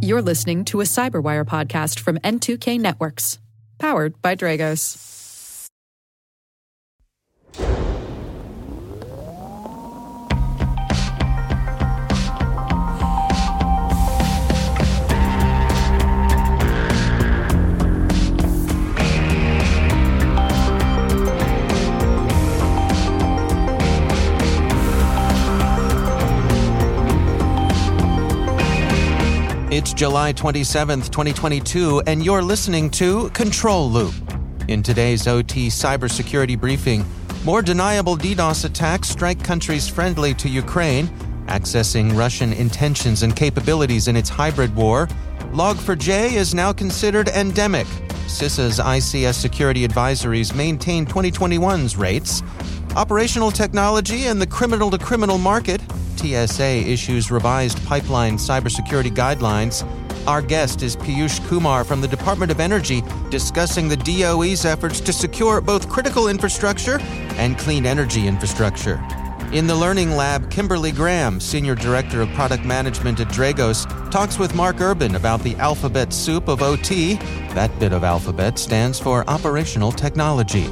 You're listening to a Cyberwire podcast from N2K Networks, powered by Dragos. It's July 27th, 2022, and you're listening to Control Loop. In today's OT cybersecurity briefing, more deniable DDoS attacks strike countries friendly to Ukraine, accessing Russian intentions and capabilities in its hybrid war. Log4j is now considered endemic. CISA's ICS security advisories maintain 2021's rates. Operational technology and the criminal to criminal market TSA issues revised pipeline cybersecurity guidelines. Our guest is Puesh Kumar from the Department of Energy discussing the DOE's efforts to secure both critical infrastructure and clean energy infrastructure. In the Learning Lab, Kimberly Graham, Senior Director of Product Management at Dragos, talks with Mark Urban about the alphabet soup of OT. That bit of alphabet stands for Operational Technology.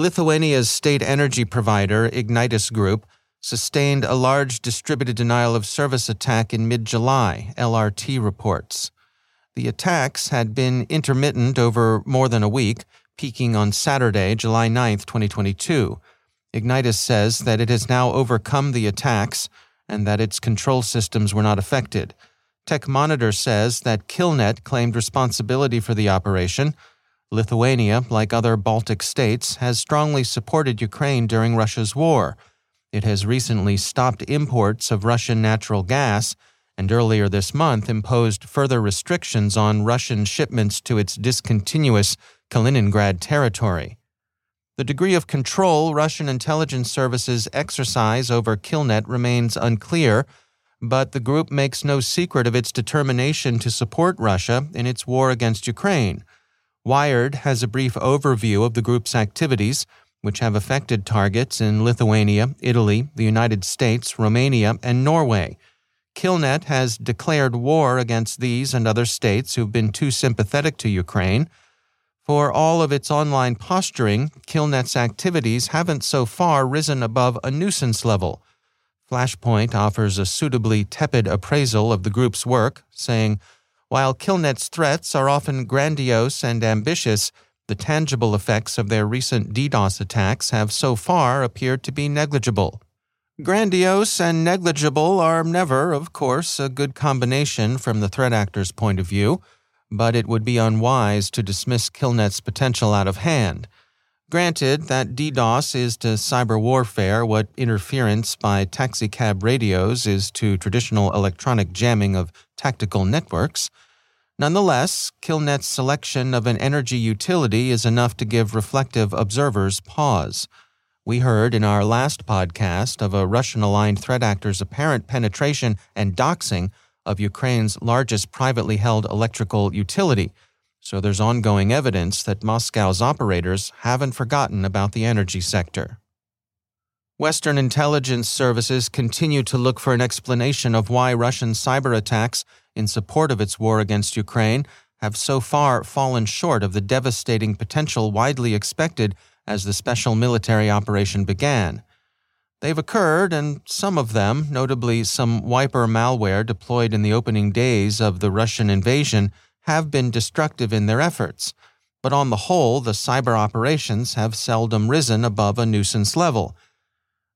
Lithuania's state energy provider, Ignitis Group, sustained a large distributed denial of service attack in mid July, LRT reports. The attacks had been intermittent over more than a week, peaking on Saturday, July 9, 2022. Ignitis says that it has now overcome the attacks and that its control systems were not affected. Tech Monitor says that Killnet claimed responsibility for the operation Lithuania, like other Baltic states, has strongly supported Ukraine during Russia's war. It has recently stopped imports of Russian natural gas and earlier this month imposed further restrictions on Russian shipments to its discontinuous Kaliningrad territory. The degree of control Russian intelligence services exercise over Killnet remains unclear, but the group makes no secret of its determination to support Russia in its war against Ukraine. Wired has a brief overview of the group's activities, which have affected targets in Lithuania, Italy, the United States, Romania, and Norway. Killnet has declared war against these and other states who've been too sympathetic to Ukraine. For all of its online posturing, Killnet's activities haven't so far risen above a nuisance level. Flashpoint offers a suitably tepid appraisal of the group's work, saying, while Killnet's threats are often grandiose and ambitious, the tangible effects of their recent DDoS attacks have so far appeared to be negligible. Grandiose and negligible are never, of course, a good combination from the threat actor's point of view, but it would be unwise to dismiss Killnet's potential out of hand. Granted that DDoS is to cyber warfare what interference by taxicab radios is to traditional electronic jamming of tactical networks, nonetheless, Killnet's selection of an energy utility is enough to give reflective observers pause. We heard in our last podcast of a Russian aligned threat actor's apparent penetration and doxing of Ukraine's largest privately held electrical utility so there's ongoing evidence that Moscow's operators haven't forgotten about the energy sector. Western intelligence services continue to look for an explanation of why Russian cyber attacks in support of its war against Ukraine have so far fallen short of the devastating potential widely expected as the special military operation began. They've occurred, and some of them, notably some wiper malware deployed in the opening days of the Russian invasion, have been destructive in their efforts, but on the whole, the cyber operations have seldom risen above a nuisance level.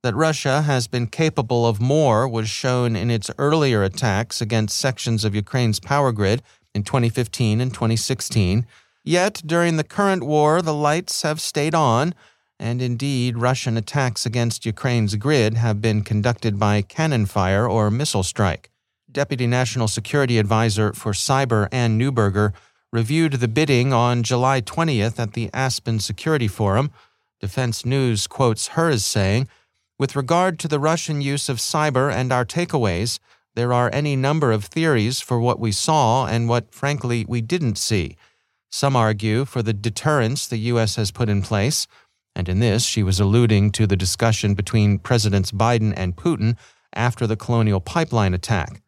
That Russia has been capable of more was shown in its earlier attacks against sections of Ukraine's power grid in 2015 and 2016. Yet, during the current war, the lights have stayed on, and indeed, Russian attacks against Ukraine's grid have been conducted by cannon fire or missile strike. Deputy National Security Advisor for Cyber Anne Neuberger reviewed the bidding on July 20th at the Aspen Security Forum. Defense News quotes her as saying, With regard to the Russian use of cyber and our takeaways, there are any number of theories for what we saw and what, frankly, we didn't see. Some argue for the deterrence the U.S. has put in place, and in this she was alluding to the discussion between Presidents Biden and Putin after the Colonial Pipeline attack.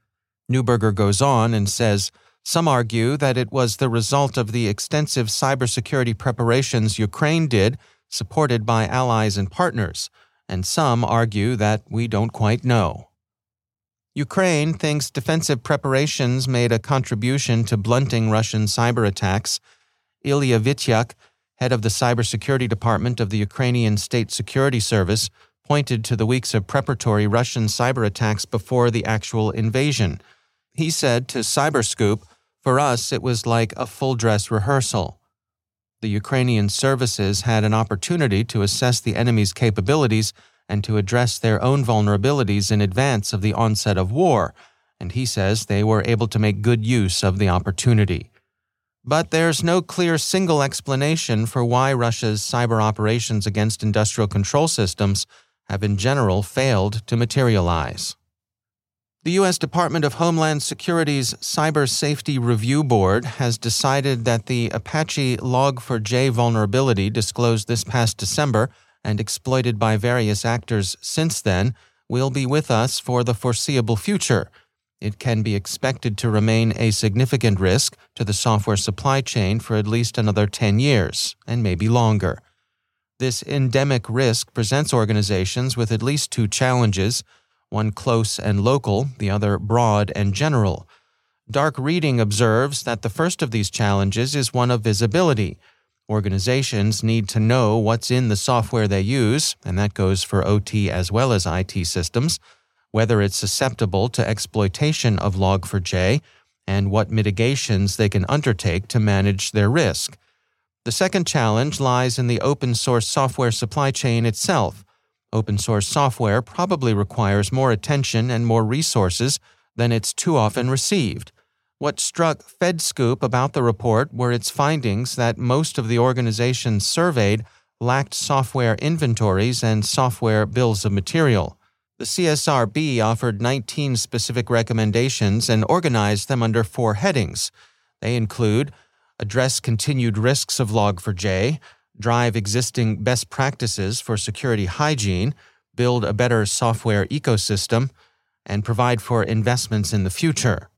Neuberger goes on and says some argue that it was the result of the extensive cybersecurity preparations Ukraine did, supported by allies and partners, and some argue that we don't quite know. Ukraine thinks defensive preparations made a contribution to blunting Russian cyber attacks. Ilya Vitiuk, head of the cybersecurity department of the Ukrainian State Security Service, pointed to the weeks of preparatory Russian cyber attacks before the actual invasion. He said to Cyberscoop, For us, it was like a full dress rehearsal. The Ukrainian services had an opportunity to assess the enemy's capabilities and to address their own vulnerabilities in advance of the onset of war, and he says they were able to make good use of the opportunity. But there's no clear single explanation for why Russia's cyber operations against industrial control systems have in general failed to materialize. The U.S. Department of Homeland Security's Cyber Safety Review Board has decided that the Apache Log4j vulnerability disclosed this past December and exploited by various actors since then will be with us for the foreseeable future. It can be expected to remain a significant risk to the software supply chain for at least another 10 years, and maybe longer. This endemic risk presents organizations with at least two challenges one close and local, the other broad and general. Dark Reading observes that the first of these challenges is one of visibility. Organizations need to know what's in the software they use, and that goes for OT as well as IT systems, whether it's susceptible to exploitation of Log4j, and what mitigations they can undertake to manage their risk. The second challenge lies in the open source software supply chain itself. Open source software probably requires more attention and more resources than it's too often received. What struck FedScoop about the report were its findings that most of the organizations surveyed lacked software inventories and software bills of material. The CSRB offered 19 specific recommendations and organized them under four headings. They include address continued risks of Log4j, drive existing best practices for security hygiene, build a better software ecosystem, and provide for investments in the future.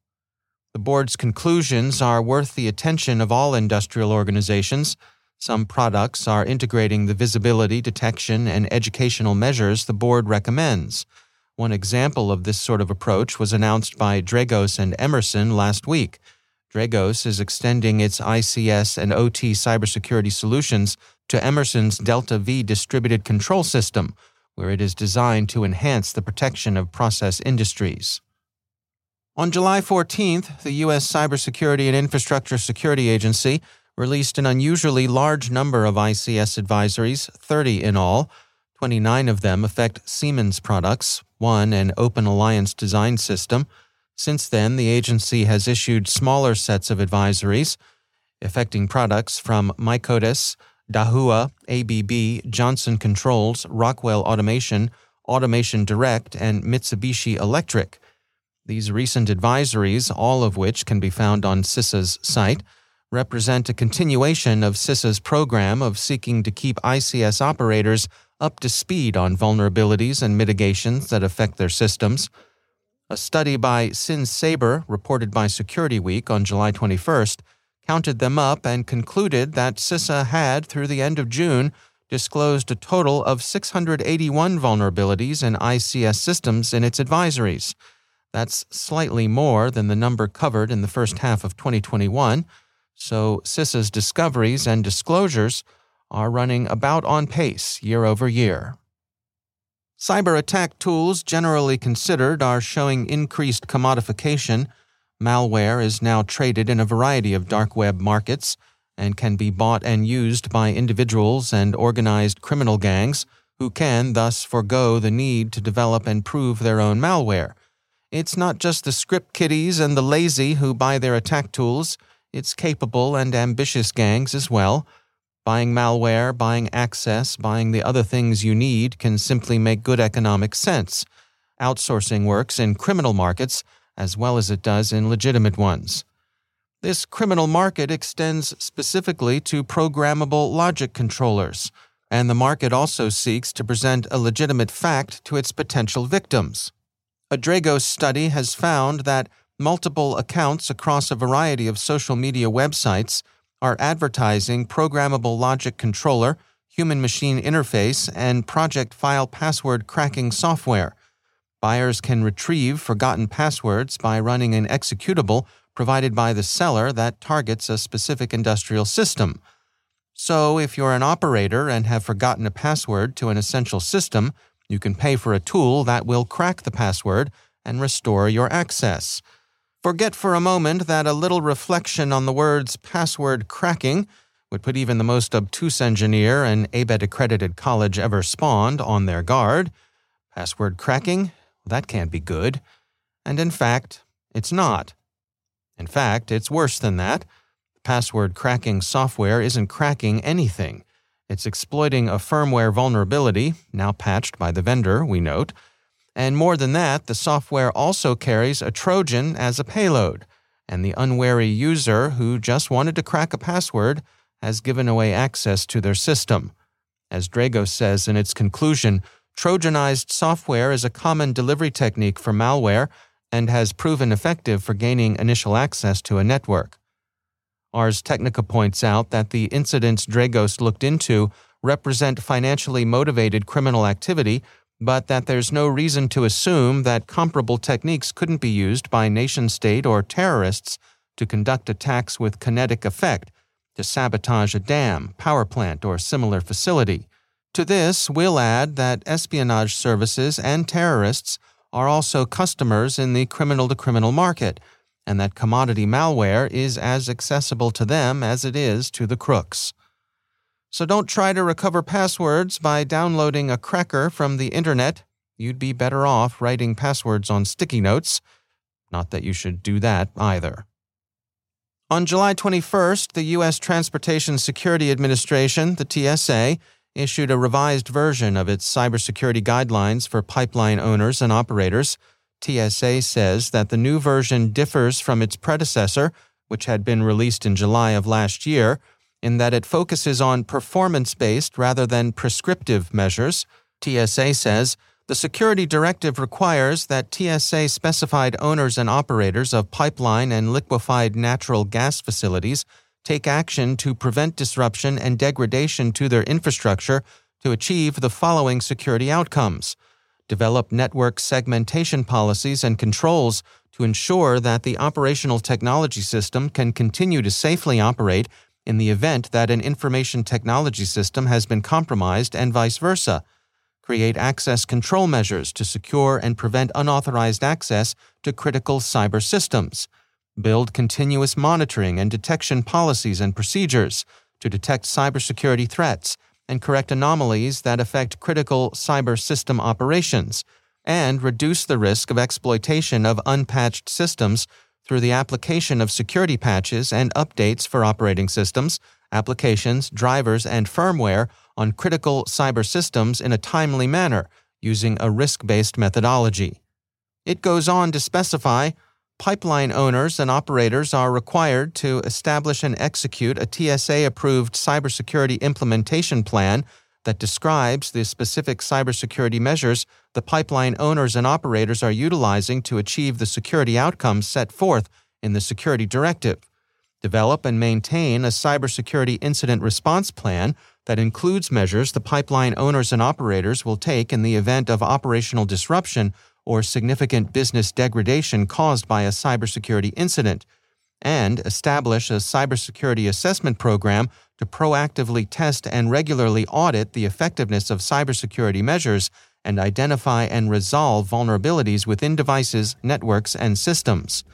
The board's conclusions are worth the attention of all industrial organizations. Some products are integrating the visibility, detection, and educational measures the board recommends. One example of this sort of approach was announced by Dragos and Emerson last week. Dragos is extending its ICS and OT cybersecurity solutions to Emerson's DeltaV distributed control system, where it is designed to enhance the protection of process industries. On July 14th, the U.S. Cybersecurity and Infrastructure Security Agency released an unusually large number of ICS advisories, 30 in all. 29 of them affect Siemens products, one an open alliance design system. Since then, the agency has issued smaller sets of advisories affecting products from MiCODUS, Dahua, ABB, Johnson Controls, Rockwell Automation, Automation Direct, and Mitsubishi Electric. These recent advisories, all of which can be found on CISA's site, represent a continuation of CISA's program of seeking to keep ICS operators up to speed on vulnerabilities and mitigations that affect their systems. A study by SynSaber, reported by Security Week on July 21st, counted them up and concluded that CISA had, through the end of June, disclosed a total of 681 vulnerabilities in ICS systems in its advisories. That's slightly more than the number covered in the first half of 2021, so CISA's discoveries and disclosures are running about on pace year over year. Cyber attack tools generally considered are showing increased commodification. Malware is now traded in a variety of dark web markets and can be bought and used by individuals and organized criminal gangs who can thus forego the need to develop and prove their own malware it's not just the script kiddies and the lazy who buy their attack tools, it's capable and ambitious gangs as well. Buying malware, buying access, buying the other things you need can simply make good economic sense. Outsourcing works in criminal markets as well as it does in legitimate ones. This criminal market extends specifically to programmable logic controllers, and the market also seeks to present a legitimate fact to its potential victims. A Dragos study has found that multiple accounts across a variety of social media websites are advertising programmable logic controller, human machine interface, and project file password cracking software. Buyers can retrieve forgotten passwords by running an executable provided by the seller that targets a specific industrial system. So, if you're an operator and have forgotten a password to an essential system, you can pay for a tool that will crack the password and restore your access. Forget for a moment that a little reflection on the words password cracking would put even the most obtuse engineer an ABET accredited college ever spawned on their guard. Password cracking? That can't be good. And in fact, it's not. In fact, it's worse than that. Password cracking software isn't cracking anything. It's exploiting a firmware vulnerability, now patched by the vendor, we note. And more than that, the software also carries a Trojan as a payload, and the unwary user who just wanted to crack a password has given away access to their system. As Dragos says in its conclusion, Trojanized software is a common delivery technique for malware and has proven effective for gaining initial access to a network. Ars Technica points out that the incidents Dragos looked into represent financially motivated criminal activity, but that there's no reason to assume that comparable techniques couldn't be used by nation state or terrorists to conduct attacks with kinetic effect, to sabotage a dam, power plant, or similar facility. To this, we'll add that espionage services and terrorists are also customers in the criminal to criminal market and that commodity malware is as accessible to them as it is to the crooks. So don't try to recover passwords by downloading a cracker from the internet. You'd be better off writing passwords on sticky notes. Not that you should do that either. On July 21st, the U.S. Transportation Security Administration, the TSA, issued a revised version of its cybersecurity guidelines for pipeline owners and operators. TSA says that the new version differs from its predecessor, which had been released in July of last year, in that it focuses on performance based rather than prescriptive measures. TSA says the security directive requires that TSA specified owners and operators of pipeline and liquefied natural gas facilities take action to prevent disruption and degradation to their infrastructure to achieve the following security outcomes develop network segmentation policies and controls to ensure that the operational technology system can continue to safely operate in the event that an information technology system has been compromised and vice versa. Create access control measures to secure and prevent unauthorized access to critical cyber systems. Build continuous monitoring and detection policies and procedures to detect cybersecurity threats and correct anomalies that affect critical cyber system operations, and reduce the risk of exploitation of unpatched systems through the application of security patches and updates for operating systems, applications, drivers, and firmware on critical cyber systems in a timely manner using a risk based methodology. It goes on to specify pipeline owners and operators are required to establish and execute a TSA approved cybersecurity implementation plan that describes the specific cybersecurity measures the pipeline owners and operators are utilizing to achieve the security outcomes set forth in the Security Directive. Develop and maintain a cybersecurity incident response plan that includes measures the pipeline owners and operators will take in the event of operational disruption or significant business degradation caused by a cybersecurity incident, and establish a cybersecurity assessment program to proactively test and regularly audit the effectiveness of cybersecurity measures and identify and resolve vulnerabilities within devices, networks, and systems.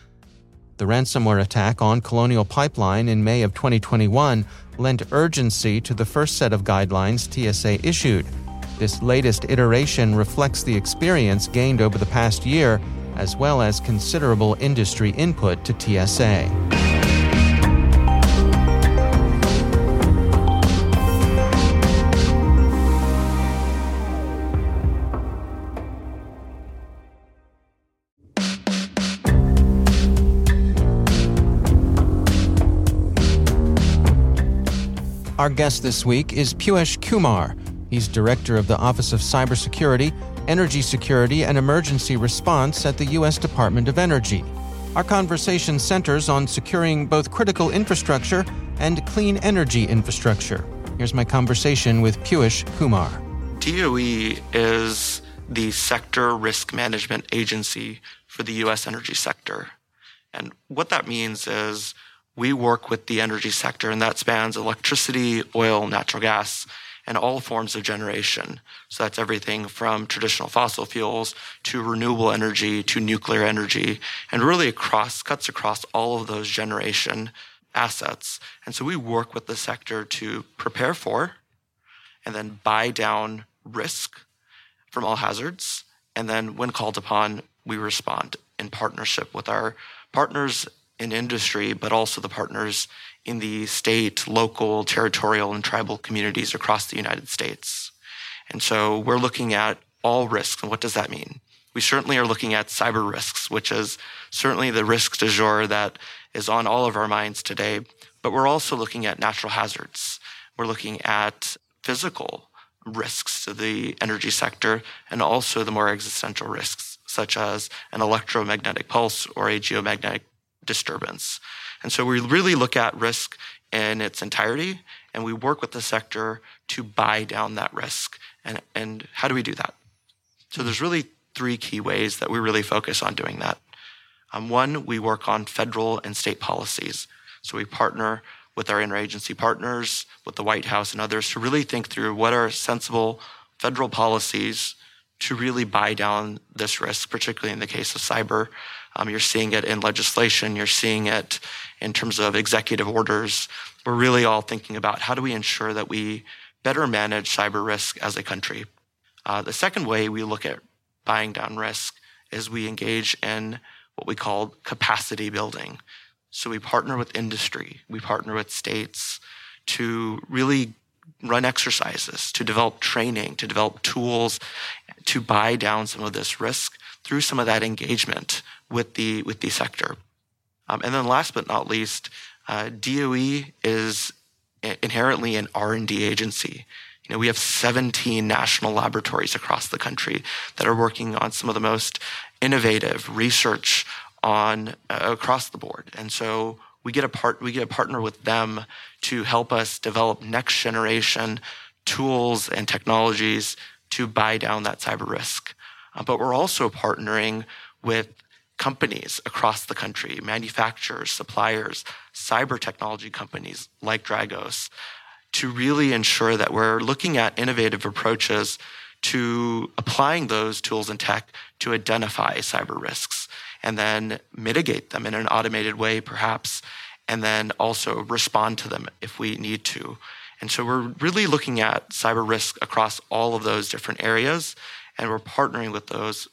The ransomware attack on Colonial Pipeline in May of 2021 lent urgency to the first set of guidelines TSA issued this latest iteration reflects the experience gained over the past year, as well as considerable industry input to TSA. Our guest this week is Puesh Kumar. He's director of the Office of Cybersecurity, Energy Security, and Emergency Response at the U.S. Department of Energy. Our conversation centers on securing both critical infrastructure and clean energy infrastructure. Here's my conversation with Puesh Kumar. DOE is the sector risk management agency for the U.S. energy sector. And what that means is we work with the energy sector, and that spans electricity, oil, natural gas, and all forms of generation. So that's everything from traditional fossil fuels to renewable energy to nuclear energy, and really across cuts across all of those generation assets. And so we work with the sector to prepare for and then buy down risk from all hazards. And then when called upon, we respond in partnership with our partners in industry, but also the partners in the state, local, territorial, and tribal communities across the United States. And so we're looking at all risks. And what does that mean? We certainly are looking at cyber risks, which is certainly the risk du jour that is on all of our minds today. But we're also looking at natural hazards. We're looking at physical risks to the energy sector and also the more existential risks, such as an electromagnetic pulse or a geomagnetic disturbance. And so we really look at risk in its entirety and we work with the sector to buy down that risk. And, and how do we do that? So there's really three key ways that we really focus on doing that. Um, one, we work on federal and state policies. So we partner with our interagency partners, with the White House and others to really think through what are sensible federal policies to really buy down this risk, particularly in the case of cyber. Um, you're seeing it in legislation, you're seeing it in terms of executive orders. We're really all thinking about how do we ensure that we better manage cyber risk as a country. Uh, the second way we look at buying down risk is we engage in what we call capacity building. So we partner with industry, we partner with states to really run exercises, to develop training, to develop tools, to buy down some of this risk through some of that engagement with the with the sector. Um, and then last but not least, uh, DOE is inherently an R&D agency. You know, we have 17 national laboratories across the country that are working on some of the most innovative research on uh, across the board. And so we get a part we get a partner with them to help us develop next generation tools and technologies to buy down that cyber risk. Uh, but we're also partnering with companies across the country, manufacturers, suppliers, cyber technology companies like Dragos, to really ensure that we're looking at innovative approaches to applying those tools and tech to identify cyber risks and then mitigate them in an automated way, perhaps, and then also respond to them if we need to. And so we're really looking at cyber risk across all of those different areas, and we're partnering with those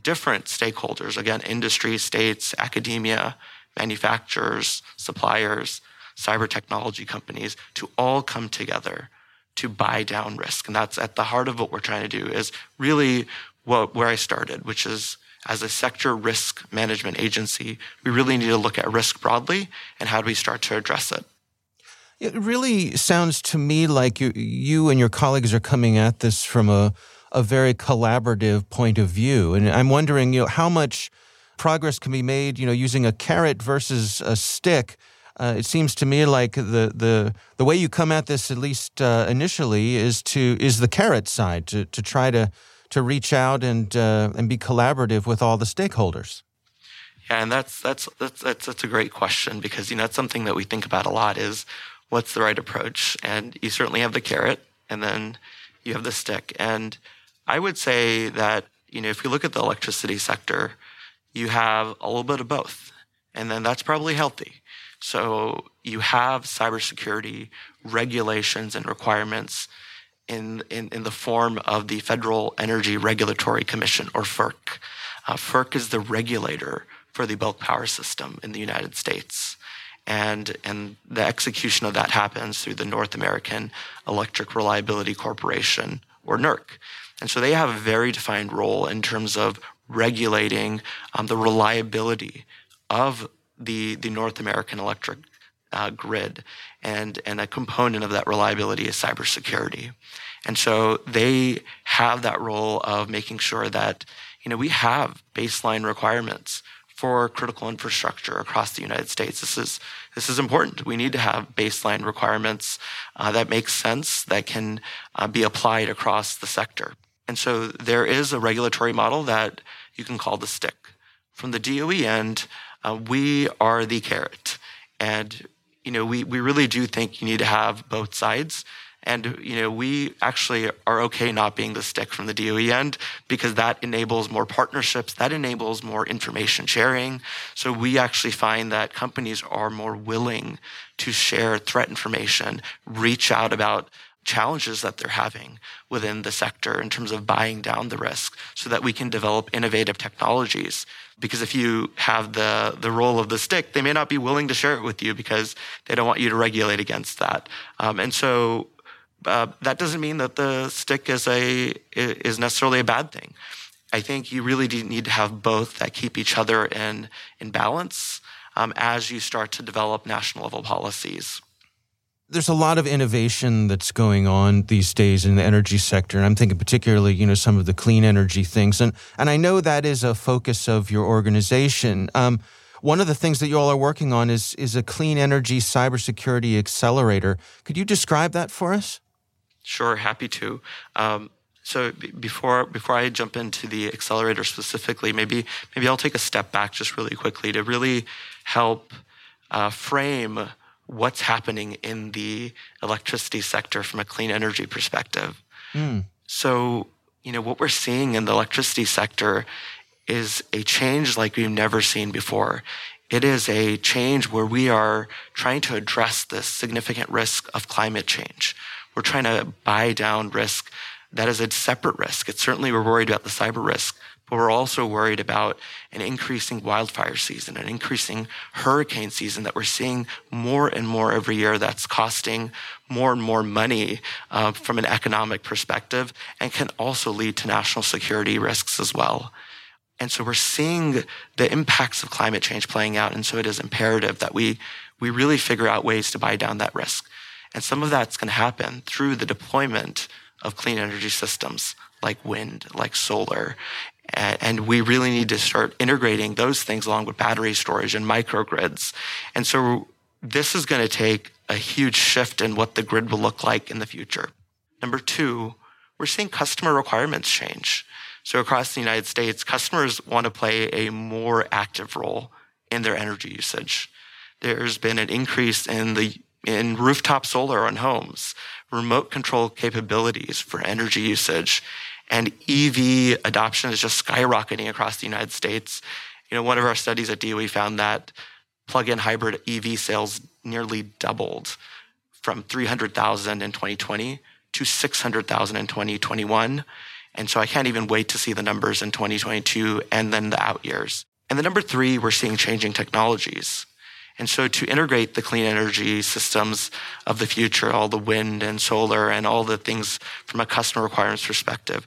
different stakeholders again, industry, states, academia, manufacturers, suppliers, cyber technology companies to all come together to buy down risk. And that's at the heart of what we're trying to do is really what, where I started, which is as a sector risk management agency, we really need to look at risk broadly and how do we start to address it. It really sounds to me like you, you and your colleagues are coming at this from a, a very collaborative point of view. And I'm wondering, you know, how much progress can be made, you know, using a carrot versus a stick. Uh, it seems to me like the, the the way you come at this, at least uh, initially, is to is the carrot side to to try to to reach out and uh, and be collaborative with all the stakeholders? Yeah, and that's, that's that's that's that's a great question because you know that's something that we think about a lot is what's the right approach, and you certainly have the carrot, and then you have the stick, and I would say that you know if you look at the electricity sector, you have a little bit of both, and then that's probably healthy. So you have cybersecurity regulations and requirements in, in, in the form of the Federal Energy Regulatory Commission, or FERC. Uh, FERC is the regulator for the bulk power system in the United States. And, and the execution of that happens through the North American Electric Reliability Corporation, or NERC. And so they have a very defined role in terms of regulating um, the reliability of the, the North American electric uh, grid. And, and a component of that reliability is cybersecurity. And so they have that role of making sure that, you know, we have baseline requirements for critical infrastructure across the United States. This is this is important. We need to have baseline requirements uh, that make sense that can uh, be applied across the sector. And so there is a regulatory model that you can call the stick. From the DOE end, uh, we are the carrot, and you know we we really do think you need to have both sides. And you know, we actually are okay not being the stick from the DOE end because that enables more partnerships, that enables more information sharing. So we actually find that companies are more willing to share threat information, reach out about challenges that they're having within the sector in terms of buying down the risk so that we can develop innovative technologies because if you have the the role of the stick they may not be willing to share it with you because they don't want you to regulate against that um, and so uh, that doesn't mean that the stick is a is necessarily a bad thing. I think you really need to have both that keep each other in in balance um, as you start to develop national level policies. There's a lot of innovation that's going on these days in the energy sector, and I'm thinking particularly, you know, some of the clean energy things, and and I know that is a focus of your organization. Um, one of the things that you all are working on is is a clean energy cybersecurity accelerator. Could you describe that for us? Sure, happy to. Um, so before before I jump into the accelerator specifically, maybe maybe I'll take a step back just really quickly to really help uh, frame what's happening in the electricity sector from a clean energy perspective. Mm. So you know what we're seeing in the electricity sector is a change like we've never seen before. It is a change where we are trying to address this significant risk of climate change. We're trying to buy down risk that is a separate risk. It's certainly we're worried about the cyber risk, but we're also worried about an increasing wildfire season, an increasing hurricane season that we're seeing more and more every year that's costing more and more money uh, from an economic perspective and can also lead to national security risks as well. And so we're seeing the impacts of climate change playing out. And so it is imperative that we, we really figure out ways to buy down that risk. And some of that's going to happen through the deployment of clean energy systems like wind, like solar. And we really need to start integrating those things along with battery storage and microgrids. And so this is going to take a huge shift in what the grid will look like in the future. Number two, we're seeing customer requirements change. So across the United States, customers want to play a more active role in their energy usage. There's been an increase in the in rooftop solar on homes, remote control capabilities for energy usage, and EV adoption is just skyrocketing across the United States. You know, one of our studies at DOE found that plug-in hybrid EV sales nearly doubled from 300,000 in 2020 to 600,000 in 2021. And so I can't even wait to see the numbers in 2022 and then the out years. And the number three, we're seeing changing technologies. And so to integrate the clean energy systems of the future, all the wind and solar and all the things from a customer requirements perspective,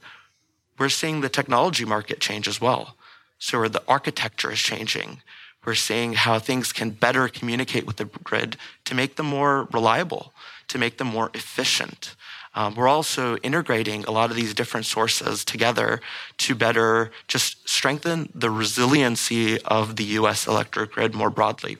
we're seeing the technology market change as well. So the architecture is changing. We're seeing how things can better communicate with the grid to make them more reliable, to make them more efficient. Um, we're also integrating a lot of these different sources together to better just strengthen the resiliency of the US electric grid more broadly.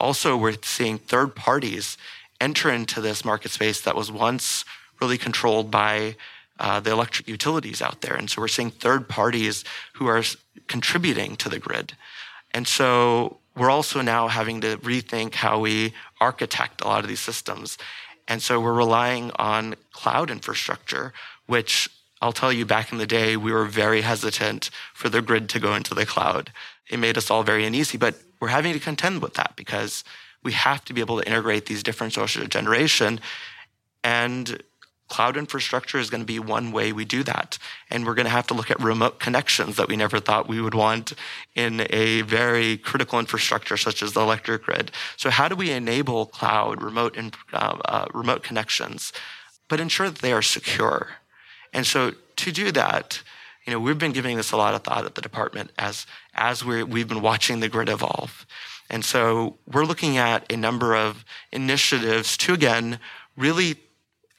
Also, we're seeing third parties enter into this market space that was once really controlled by uh, the electric utilities out there. And so we're seeing third parties who are contributing to the grid. And so we're also now having to rethink how we architect a lot of these systems. And so we're relying on cloud infrastructure, which I'll tell you back in the day, we were very hesitant for the grid to go into the cloud. It made us all very uneasy, but we're having to contend with that because we have to be able to integrate these different sources of generation. And cloud infrastructure is going to be one way we do that. And we're going to have to look at remote connections that we never thought we would want in a very critical infrastructure such as the electric grid. So how do we enable cloud remote, uh, uh, remote connections, but ensure that they are secure? And so to do that, you know, we've been giving this a lot of thought at the department as as we we've been watching the grid evolve. And so we're looking at a number of initiatives to, again, really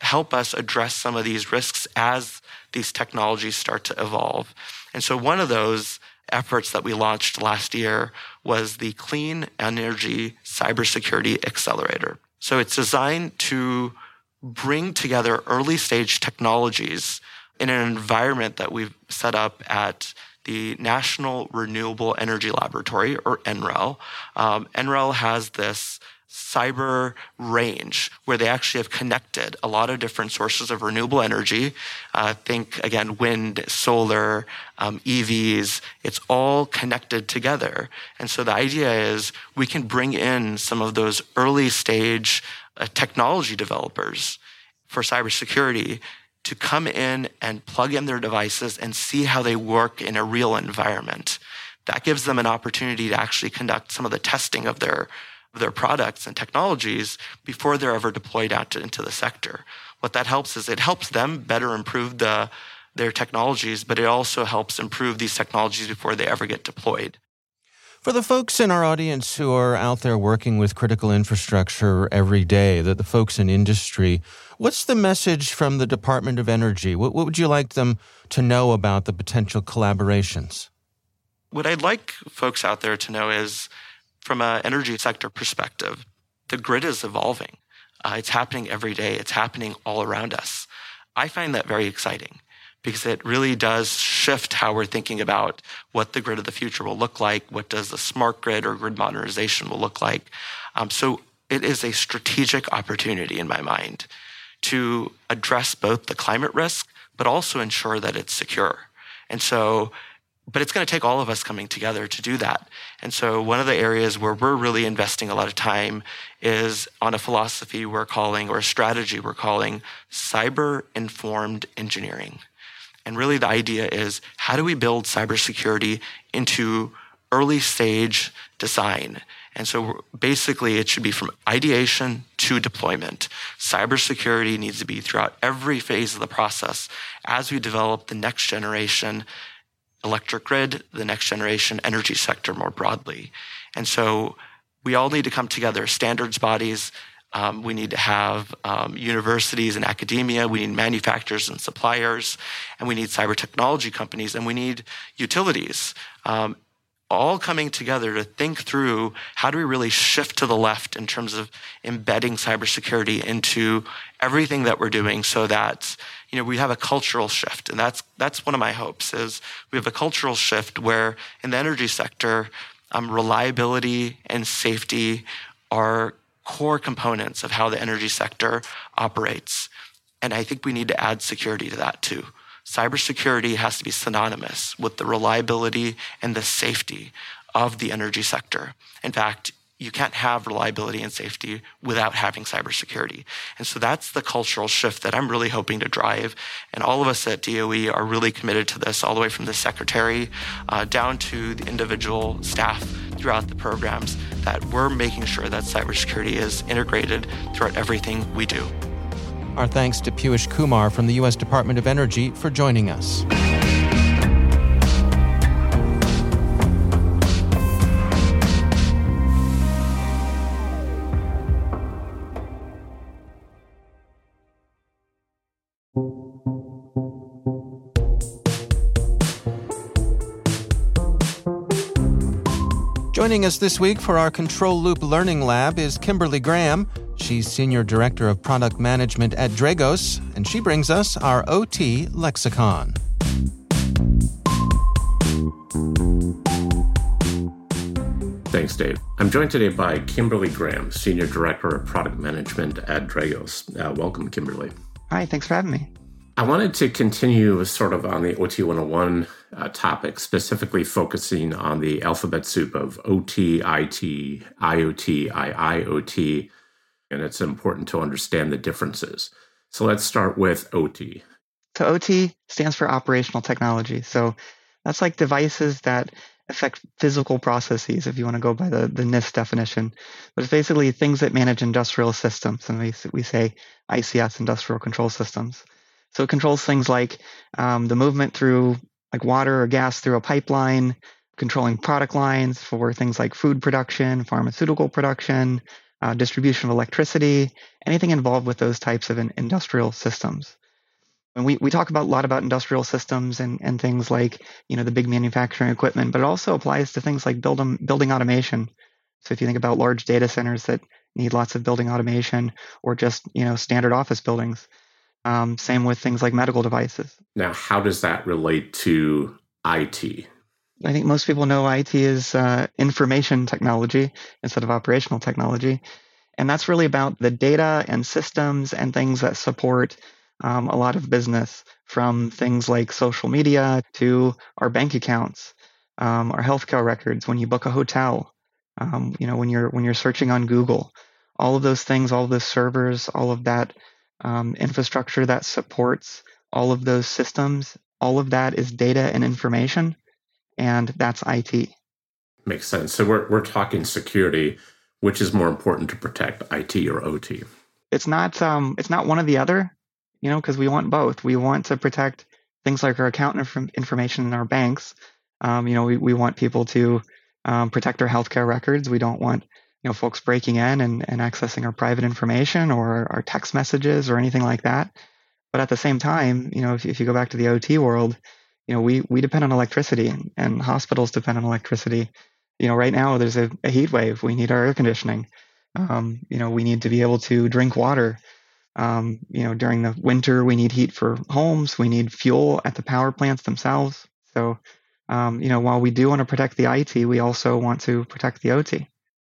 help us address some of these risks as these technologies start to evolve. And so one of those efforts that we launched last year was the Clean Energy Cybersecurity Accelerator. So it's designed to bring together early stage technologies in an environment that we've set up at the National Renewable Energy Laboratory, or NREL. Um, NREL has this cyber range where they actually have connected a lot of different sources of renewable energy. Uh, think again, wind, solar, um, EVs, it's all connected together. And so the idea is we can bring in some of those early stage uh, technology developers for cybersecurity to come in and plug in their devices and see how they work in a real environment. That gives them an opportunity to actually conduct some of the testing of their their products and technologies before they're ever deployed out to, into the sector. What that helps is it helps them better improve the, their technologies, but it also helps improve these technologies before they ever get deployed. For the folks in our audience who are out there working with critical infrastructure every day, the, the folks in industry, what's the message from the Department of Energy? What, what would you like them to know about the potential collaborations? What I'd like folks out there to know is from an energy sector perspective, the grid is evolving. Uh, it's happening every day. It's happening all around us. I find that very exciting because it really does shift how we're thinking about what the grid of the future will look like. What does the smart grid or grid modernization will look like? Um, so it is a strategic opportunity in my mind to address both the climate risk, but also ensure that it's secure. And so but it's going to take all of us coming together to do that. And so, one of the areas where we're really investing a lot of time is on a philosophy we're calling, or a strategy we're calling, cyber informed engineering. And really, the idea is how do we build cybersecurity into early stage design? And so, basically, it should be from ideation to deployment. Cybersecurity needs to be throughout every phase of the process as we develop the next generation electric grid, the next generation energy sector more broadly. And so we all need to come together, standards bodies. Um, we need to have um, universities and academia. We need manufacturers and suppliers, and we need cyber technology companies, and we need utilities. Um, all coming together to think through how do we really shift to the left in terms of embedding cybersecurity into everything that we're doing so that you know we have a cultural shift and that's that's one of my hopes is we have a cultural shift where in the energy sector um, reliability and safety are core components of how the energy sector operates and i think we need to add security to that too cybersecurity has to be synonymous with the reliability and the safety of the energy sector. In fact, you can't have reliability and safety without having cybersecurity. And so that's the cultural shift that I'm really hoping to drive. And all of us at DOE are really committed to this, all the way from the secretary uh, down to the individual staff throughout the programs, that we're making sure that cybersecurity is integrated throughout everything we do. Our thanks to Puesh Kumar from the U.S. Department of Energy for joining us. Joining us this week for our Control Loop Learning Lab is Kimberly Graham. She's Senior Director of Product Management at Dragos, and she brings us our OT lexicon. Thanks, Dave. I'm joined today by Kimberly Graham, Senior Director of Product Management at Dragos. Uh, welcome, Kimberly. Hi, thanks for having me. I wanted to continue sort of on the OT 101 uh, topic, specifically focusing on the alphabet soup of OT, IT, IoT, IIoT, and it's important to understand the differences. So let's start with OT. So OT stands for operational technology. So that's like devices that affect physical processes, if you want to go by the, the NIST definition. But it's basically things that manage industrial systems. And we, we say ICS, industrial control systems. So it controls things like um, the movement through like water or gas through a pipeline, controlling product lines for things like food production, pharmaceutical production, uh, distribution of electricity, anything involved with those types of industrial systems. And we, we talk about a lot about industrial systems and, and things like you know the big manufacturing equipment, but it also applies to things like build, building automation. So if you think about large data centers that need lots of building automation, or just you know standard office buildings, um, same with things like medical devices. Now, how does that relate to IT? I think most people know IT is uh, information technology instead of operational technology. And that's really about the data and systems and things that support um, a lot of business from things like social media to our bank accounts, um, our healthcare records, when you book a hotel, um, you know, when you're when you're searching on Google, all of those things, all of those servers, all of that um, infrastructure that supports all of those systems, all of that is data and information and that's IT. Makes sense. So we're we're talking security, which is more important to protect IT or OT? It's not um it's not one or the other, you know, because we want both. We want to protect things like our account inf- information in our banks. Um, you know, we, we want people to um, protect our healthcare records. We don't want you know folks breaking in and, and accessing our private information or our text messages or anything like that. But at the same time, you know, if, if you go back to the OT world, you know, we, we depend on electricity and, and hospitals depend on electricity. You know, right now there's a, a heat wave. We need our air conditioning. Um, you know, we need to be able to drink water. Um, you know, during the winter, we need heat for homes. We need fuel at the power plants themselves. So, um, you know, while we do want to protect the IT, we also want to protect the OT.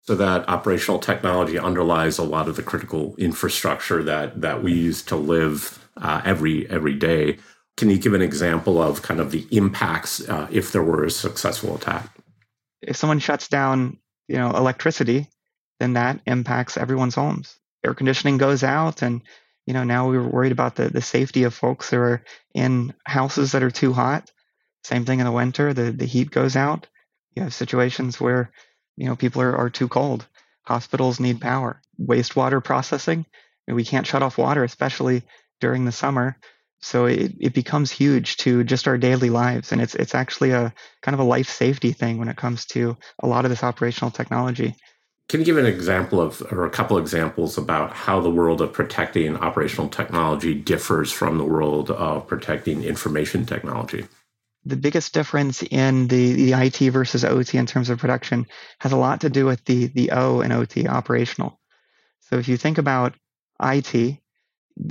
So that operational technology underlies a lot of the critical infrastructure that that we use to live uh, every every day. Can you give an example of kind of the impacts uh, if there were a successful attack? If someone shuts down, you know, electricity, then that impacts everyone's homes. Air conditioning goes out, and you know now we're worried about the the safety of folks that are in houses that are too hot. Same thing in the winter, the the heat goes out. You have situations where you know people are, are too cold. Hospitals need power. Wastewater processing, we can't shut off water, especially during the summer so it, it becomes huge to just our daily lives. And it's, it's actually a kind of a life safety thing when it comes to a lot of this operational technology. Can you give an example of, or a couple examples about how the world of protecting operational technology differs from the world of protecting information technology? The biggest difference in the, the IT versus OT in terms of production has a lot to do with the, the O and OT operational. So if you think about IT,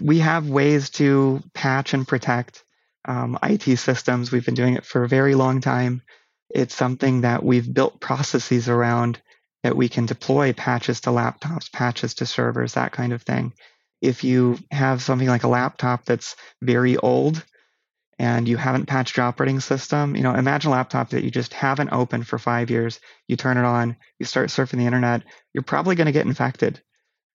we have ways to patch and protect um, IT systems. We've been doing it for a very long time. It's something that we've built processes around that we can deploy patches to laptops, patches to servers, that kind of thing. If you have something like a laptop that's very old and you haven't patched your operating system, you know, imagine a laptop that you just haven't opened for five years. You turn it on, you start surfing the internet, you're probably going to get infected.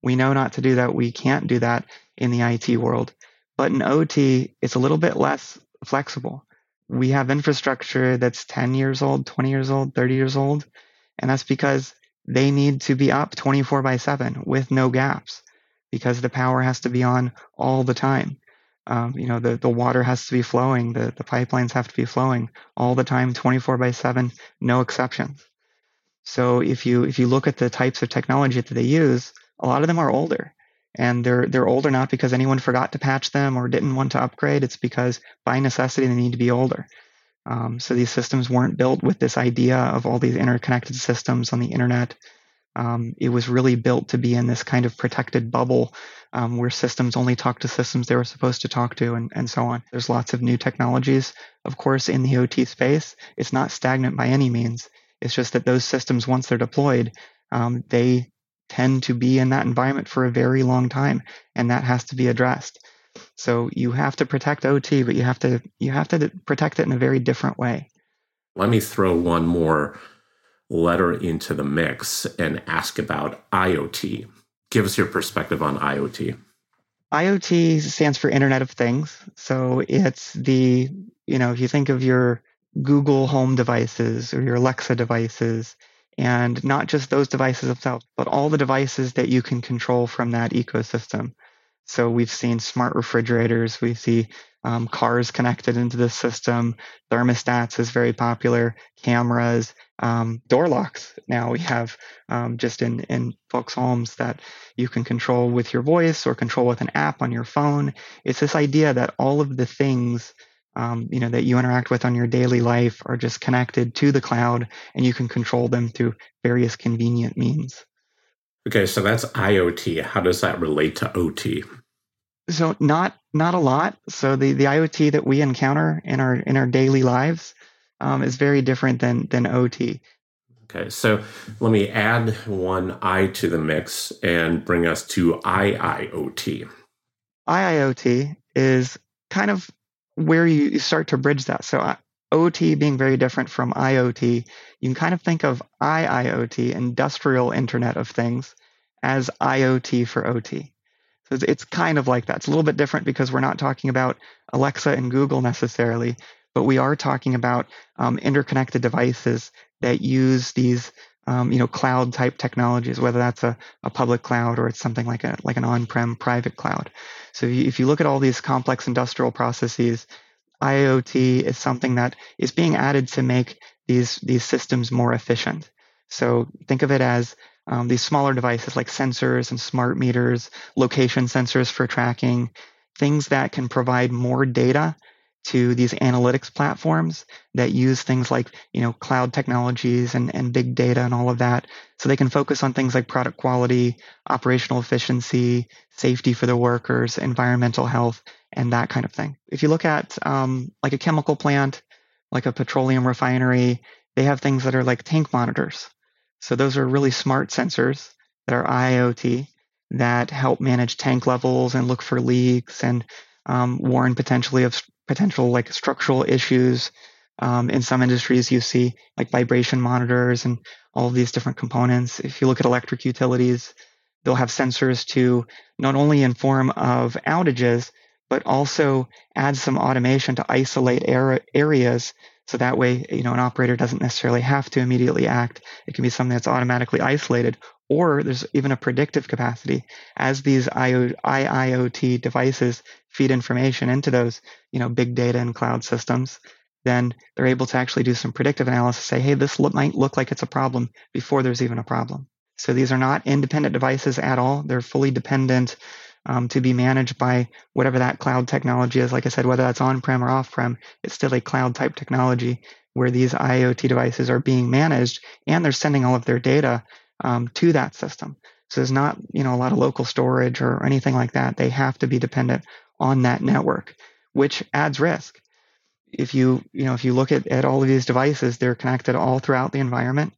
We know not to do that. We can't do that in the IT world. But in OT, it's a little bit less flexible. We have infrastructure that's 10 years old, 20 years old, 30 years old. And that's because they need to be up 24 by 7 with no gaps because the power has to be on all the time. Um, you know, the, the water has to be flowing, the, the pipelines have to be flowing all the time, 24 by 7, no exceptions. So if you if you look at the types of technology that they use, a lot of them are older and they're they're older not because anyone forgot to patch them or didn't want to upgrade. It's because by necessity they need to be older. Um, so these systems weren't built with this idea of all these interconnected systems on the internet. Um, it was really built to be in this kind of protected bubble um, where systems only talk to systems they were supposed to talk to, and, and so on. There's lots of new technologies, of course, in the OT space. It's not stagnant by any means. It's just that those systems, once they're deployed, um, they tend to be in that environment for a very long time, and that has to be addressed. So you have to protect OT, but you have to you have to protect it in a very different way. Let me throw one more letter into the mix and ask about IoT. Give us your perspective on IoT. IoT stands for Internet of Things. So it's the, you know, if you think of your Google Home devices or your Alexa devices, and not just those devices themselves, but all the devices that you can control from that ecosystem. So we've seen smart refrigerators, we see um, cars connected into the system, thermostats is very popular, cameras, um, door locks. Now we have um, just in, in folks' homes that you can control with your voice or control with an app on your phone. It's this idea that all of the things um, you know that you interact with on your daily life are just connected to the cloud, and you can control them through various convenient means. Okay, so that's IoT. How does that relate to OT? So not not a lot. So the, the IoT that we encounter in our in our daily lives um, is very different than than OT. Okay, so let me add one I to the mix and bring us to IIoT. IIoT is kind of where you start to bridge that. So uh, OT being very different from IoT, you can kind of think of IIoT, Industrial Internet of Things, as IoT for OT. So it's, it's kind of like that. It's a little bit different because we're not talking about Alexa and Google necessarily, but we are talking about um, interconnected devices that use these um, you know cloud type technologies whether that's a, a public cloud or it's something like a like an on-prem private cloud. So if you, if you look at all these complex industrial processes iot is something that is being added to make these these systems more efficient. So think of it as um, these smaller devices like sensors and smart meters location sensors for tracking things that can provide more data to these analytics platforms that use things like you know cloud technologies and, and big data and all of that so they can focus on things like product quality operational efficiency safety for the workers environmental health and that kind of thing. If you look at um, like a chemical plant like a petroleum refinery they have things that are like tank monitors. So those are really smart sensors that are iot that help manage tank levels and look for leaks and um, warn potentially of potential like structural issues. Um, in some industries, you see like vibration monitors and all these different components. If you look at electric utilities, they'll have sensors to not only inform of outages, but also add some automation to isolate areas. So that way, you know, an operator doesn't necessarily have to immediately act. It can be something that's automatically isolated, or there's even a predictive capacity as these IIoT devices feed information into those, you know, big data and cloud systems, then they're able to actually do some predictive analysis, say, hey, this look, might look like it's a problem before there's even a problem. So these are not independent devices at all. They're fully dependent um, to be managed by whatever that cloud technology is. Like I said, whether that's on-prem or off-prem, it's still a cloud type technology where these IoT devices are being managed and they're sending all of their data um, to that system. So there's not, you know, a lot of local storage or anything like that. They have to be dependent on that network, which adds risk. If you, you know, if you look at, at all of these devices, they're connected all throughout the environment.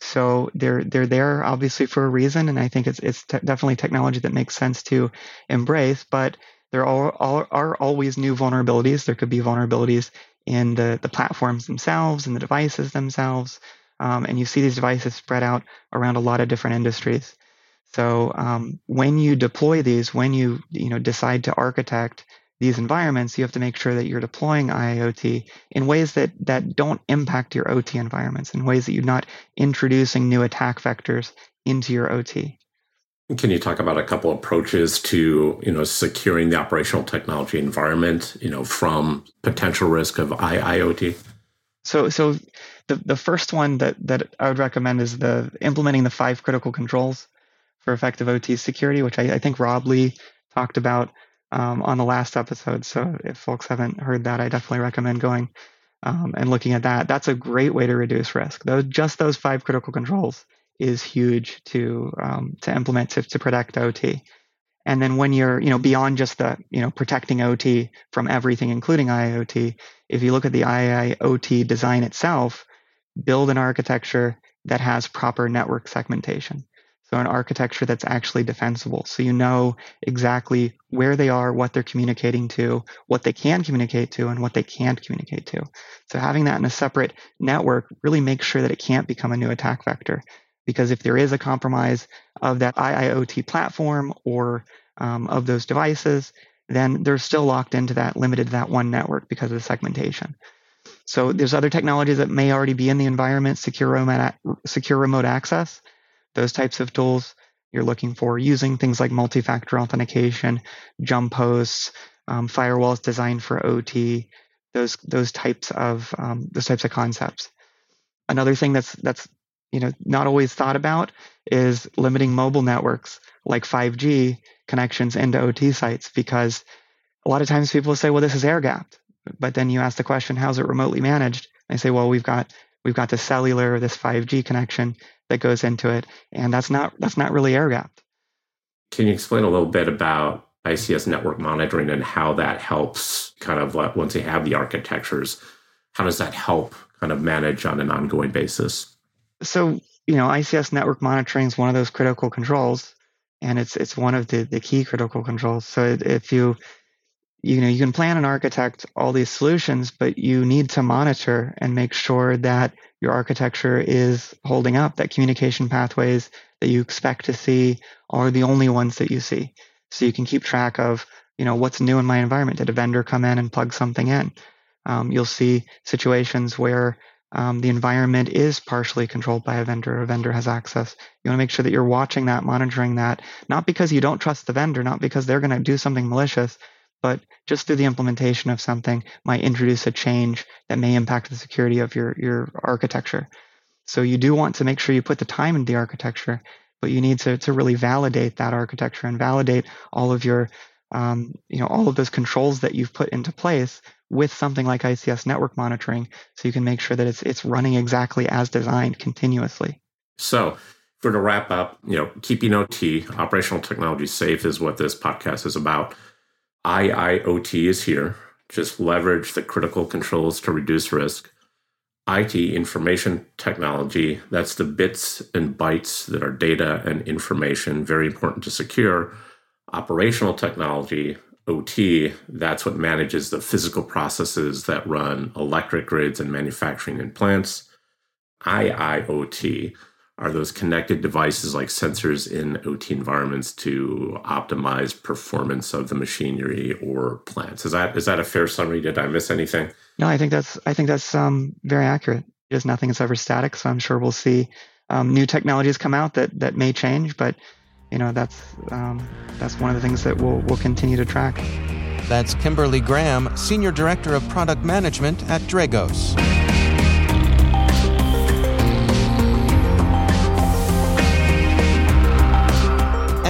So they're they're there obviously for a reason, and I think it's it's te- definitely technology that makes sense to embrace. But there are, are, are always new vulnerabilities. There could be vulnerabilities in the the platforms themselves and the devices themselves. Um, and you see these devices spread out around a lot of different industries. So um, when you deploy these, when you you know decide to architect these environments, you have to make sure that you're deploying IoT in ways that that don't impact your OT environments, in ways that you're not introducing new attack vectors into your OT. Can you talk about a couple approaches to you know securing the operational technology environment, you know, from potential risk of IIoT? So so the, the first one that, that I would recommend is the implementing the five critical controls for effective OT security, which I, I think Rob Lee talked about um, on the last episode. So if folks haven't heard that, I definitely recommend going um, and looking at that. That's a great way to reduce risk. Those just those five critical controls is huge to um, to implement to, to protect OT. And then when you're, you know, beyond just the, you know, protecting OT from everything, including IoT, if you look at the IIoT design itself, build an architecture that has proper network segmentation. So an architecture that's actually defensible. So you know exactly where they are, what they're communicating to, what they can communicate to, and what they can't communicate to. So having that in a separate network really makes sure that it can't become a new attack vector. Because if there is a compromise of that IIoT platform or um, of those devices, then they're still locked into that, limited that one network because of the segmentation. So there's other technologies that may already be in the environment, secure remote, secure remote access, those types of tools. you're looking for using things like multi-factor authentication, jump hosts, um, firewalls designed for OT, those those types of um, those types of concepts. Another thing that's that's you know not always thought about is limiting mobile networks like 5G connections into OT sites because a lot of times people say, well, this is air gapped. But then you ask the question, how's it remotely managed? They say, well, we've got we've got this cellular, this 5G connection that goes into it, and that's not that's not really air gapped. Can you explain a little bit about ICS network monitoring and how that helps kind of like once you have the architectures, how does that help kind of manage on an ongoing basis? So, you know, ICS network monitoring is one of those critical controls and it's it's one of the, the key critical controls. So if you you know you can plan and architect all these solutions, but you need to monitor and make sure that your architecture is holding up, that communication pathways that you expect to see are the only ones that you see. So you can keep track of you know what's new in my environment. Did a vendor come in and plug something in? Um, you'll see situations where um, the environment is partially controlled by a vendor a vendor has access. You want to make sure that you're watching that monitoring that not because you don't trust the vendor not because they're going to do something malicious but just through the implementation of something might introduce a change that may impact the security of your your architecture so you do want to make sure you put the time into the architecture but you need to, to really validate that architecture and validate all of your um, you know all of those controls that you've put into place with something like ICS network monitoring so you can make sure that it's it's running exactly as designed continuously. So for to wrap up, you know, keeping OT, operational technology safe is what this podcast is about. IIoT is here. Just leverage the critical controls to reduce risk. IT, information technology, that's the bits and bytes that are data and information, very important to secure. Operational technology, OT, that's what manages the physical processes that run electric grids and manufacturing in plants. IIoT are those connected devices like sensors in OT environments to optimize performance of the machinery or plants. Is that is that a fair summary? Did I miss anything? No, I think that's I think that's um, very accurate. Just nothing is ever static, so I'm sure we'll see um, new technologies come out that that may change, but you know that's um, that's one of the things that we'll we'll continue to track. That's Kimberly Graham, Senior Director of Product Management at Dragos.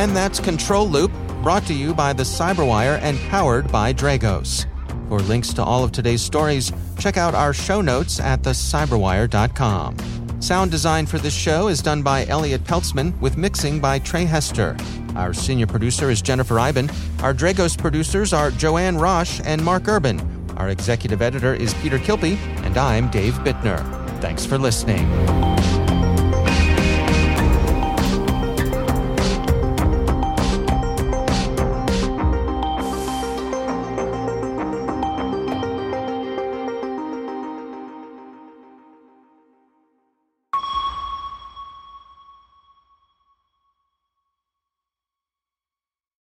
And that's Control Loop, brought to you by the Cyberwire and powered by Dragos. For links to all of today's stories, check out our show notes at thecyberwire.com. Sound design for this show is done by Elliott Peltzman with mixing by Trey Hester. Our senior producer is Jennifer Eiben. Our Dragos producers are Joanne Roche and Mark Urban. Our executive editor is Peter Kilpe, and I'm Dave Bittner. Thanks for listening.